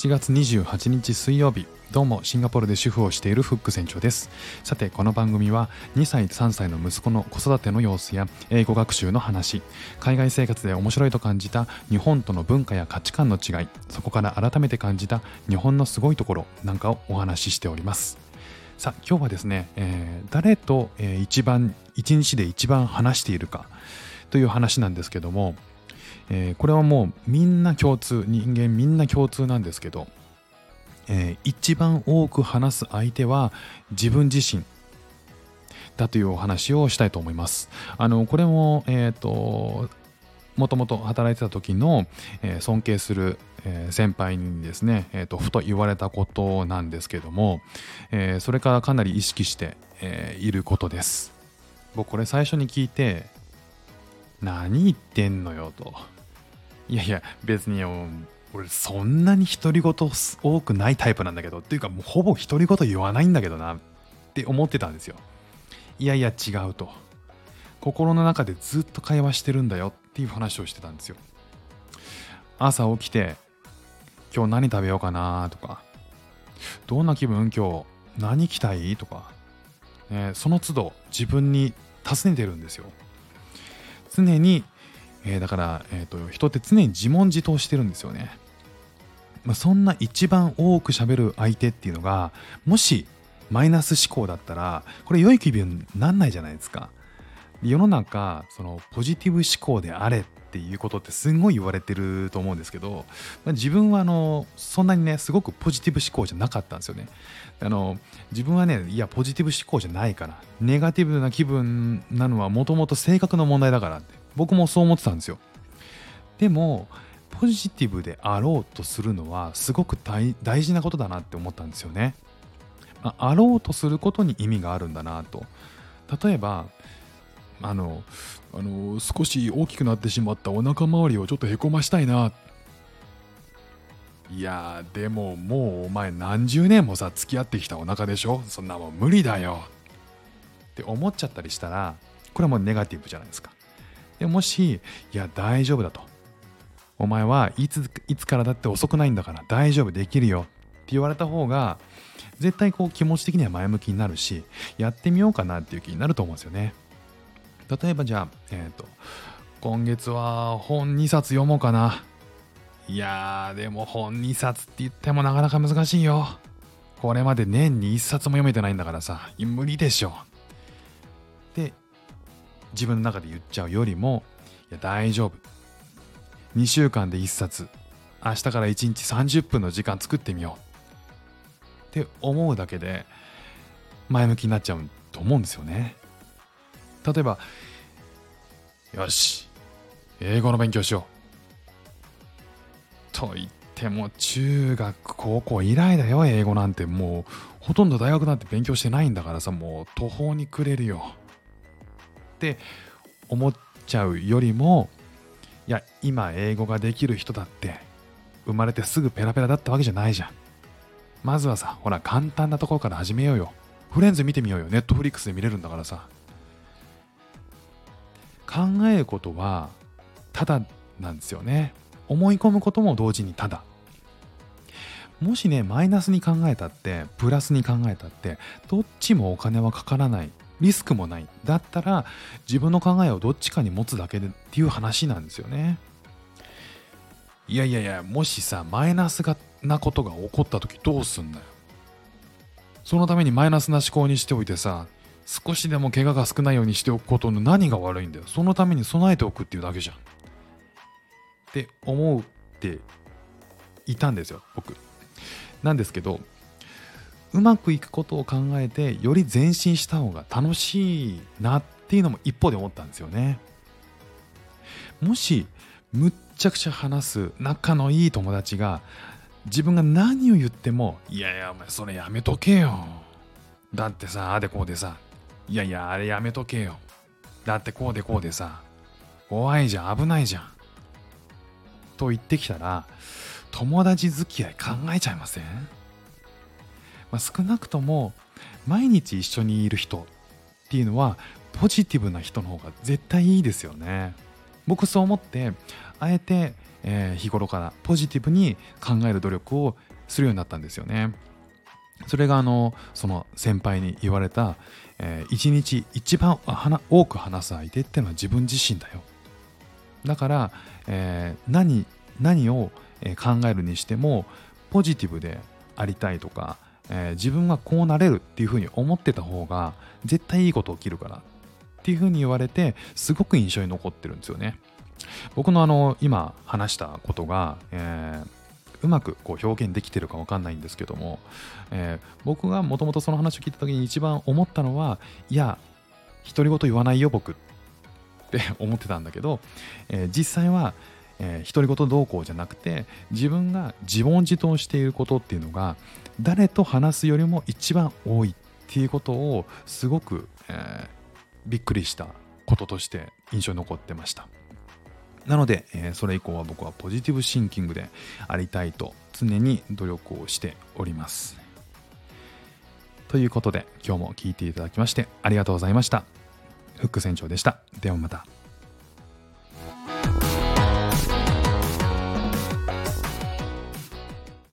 7月28日水曜日。どうもシンガポールで主婦をしているフック船長です。さてこの番組は2歳3歳の息子の子育ての様子や英語学習の話海外生活で面白いと感じた日本との文化や価値観の違いそこから改めて感じた日本のすごいところなんかをお話ししております。さあ今日はですね、えー誰と、え一番一日で一番話しているかという話なんですけども、えーこれはもうみんな共通人間みんな共通なんですけど、えー一番多く話す相手は自分自身だというお話をしたいと思います。あのこれも、えー、ともともと働いてた時の、えー尊敬する、えー先輩にですね、えーとふと言われたことなんですけども、えーそれからかなり意識して、えーいることです。僕これ最初に聞いて何言ってんのよと。いやいや別に俺そんなに独り言多くないタイプなんだけどっていうかもうほぼ独り言言わないんだけどなって思ってたんですよ。いやいや違うと。心の中でずっと会話してるんだよっていう話をしてたんですよ。朝起きて今日何食べようかなとかどんな気分？今日何着たい？とか、ねその都度自分に尋ねてるんですよ。常に、えーだから、えーと人って常に自問自答してるんですよね。まあ、そんな一番多く喋る相手っていうのがもしマイナス思考だったらこれ良い気分になんないじゃないですか。世の中そのポジティブ思考であれっていうことってすんごい言われてると思うんですけど、まあ自分はあのそんなにねすごくポジティブ思考じゃなかったんですよねあの自分はねいやポジティブ思考じゃないからネガティブな気分なのはもともと性格の問題だからって僕もそう思ってたんですよ。でもポジティブであろうとするのはすごく大事なことだなって思ったんですよね、まああろうとすることに意味があるんだなと。例えばあのあの少し大きくなってしまったお腹周りをちょっとへこましたいな。いやでももうお前何十年もさ付き合ってきたお腹でしょ。そんなもん無理だよ。って思っちゃったりしたらこれはもうネガティブじゃないですか。でもしいや大丈夫だとお前はいついつからだって遅くないんだから大丈夫できるよって言われた方が絶対こう気持ち的には前向きになるしやってみようかなっていう気になると思うんですよね例えばじゃあ、えっ、と、今月は本2冊読もうかな。いやー、でも本2冊って言ってもなかなか難しいよ。これまで年に1冊も読めてないんだからさ、無理でしょ。って、自分の中で言っちゃうよりも、いや、大丈夫。2週間で1冊。明日から1日30分の時間作ってみよう。って思うだけで、前向きになっちゃうと思うんですよね。例えば、よし、英語の勉強しよう。と言っても、中学、高校以来だよ、英語なんて。もう、ほとんど大学なんて勉強してないんだからさ、もう途方に暮れるよ。って思っちゃうよりも、いや、今英語ができる人だって、生まれてすぐペラペラだったわけじゃないじゃん。まずはさ、ほら、簡単なところから始めようよ。フレンズ見てみようよ。ネットフリックスで見れるんだからさ。考えることはただなんですよね思い込むことも同時にただもしねマイナスに考えたってプラスに考えたってどっちもお金はかからないリスクもない。だったら自分の考えをどっちかに持つだけでっていう話なんですよね。いやいやいやもしさマイナスがなことが起こった時どうすんだよ。そのためにマイナスな思考にしておいてさ少しでも怪我が少ないようにしておくことの何が悪いんだよ。そのために備えておくっていうだけじゃん。って思うっていたんですよ僕。なんですけどうまくいくことを考えてより前進した方が楽しいなっていうのも一方で思ったんですよね。もしむっちゃくちゃ話す仲のいい友達が自分が何を言ってもいやいやお前それやめとけよ。だってさあでこうでさいやいやあれやめとけよ。だってこうでこうでさ怖いじゃん危ないじゃん。と言ってきたら友達付き合い考えちゃいません、まあ、少なくとも毎日一緒にいる人っていうのはポジティブな人の方が絶対いいですよね僕そう思ってあえて、えー、日頃からポジティブに考える努力をするようになったんですよね。それがあのその先輩に言われた、えー、一日一番多く話す相手っていうのは自分自身だよ。だから、えー、何何を考えるにしてもポジティブでありたいとか、えー、自分はこうなれるっていうふうに思ってた方が絶対いいこと起きるからっていうふうに言われてすごく印象に残ってるんですよね。僕のあの今話したことが、えー、うまくこう表現できてるか分かんないんですけども、えー、僕がもともとその話を聞いた時に一番思ったのはいや独り言言わないよ僕って思ってたんだけど、えー、実際はえ、独り言どうこうじゃなくて自分が自問自答していることっていうのが誰と話すよりも一番多いっていうことをすごく、えー、びっくりしたこととして印象に残ってました。なので、えー、それ以降は僕はポジティブシンキングでありたいと常に努力をしております。ということで今日も聞いていただきましてありがとうございました。フック船長でした。ではまた。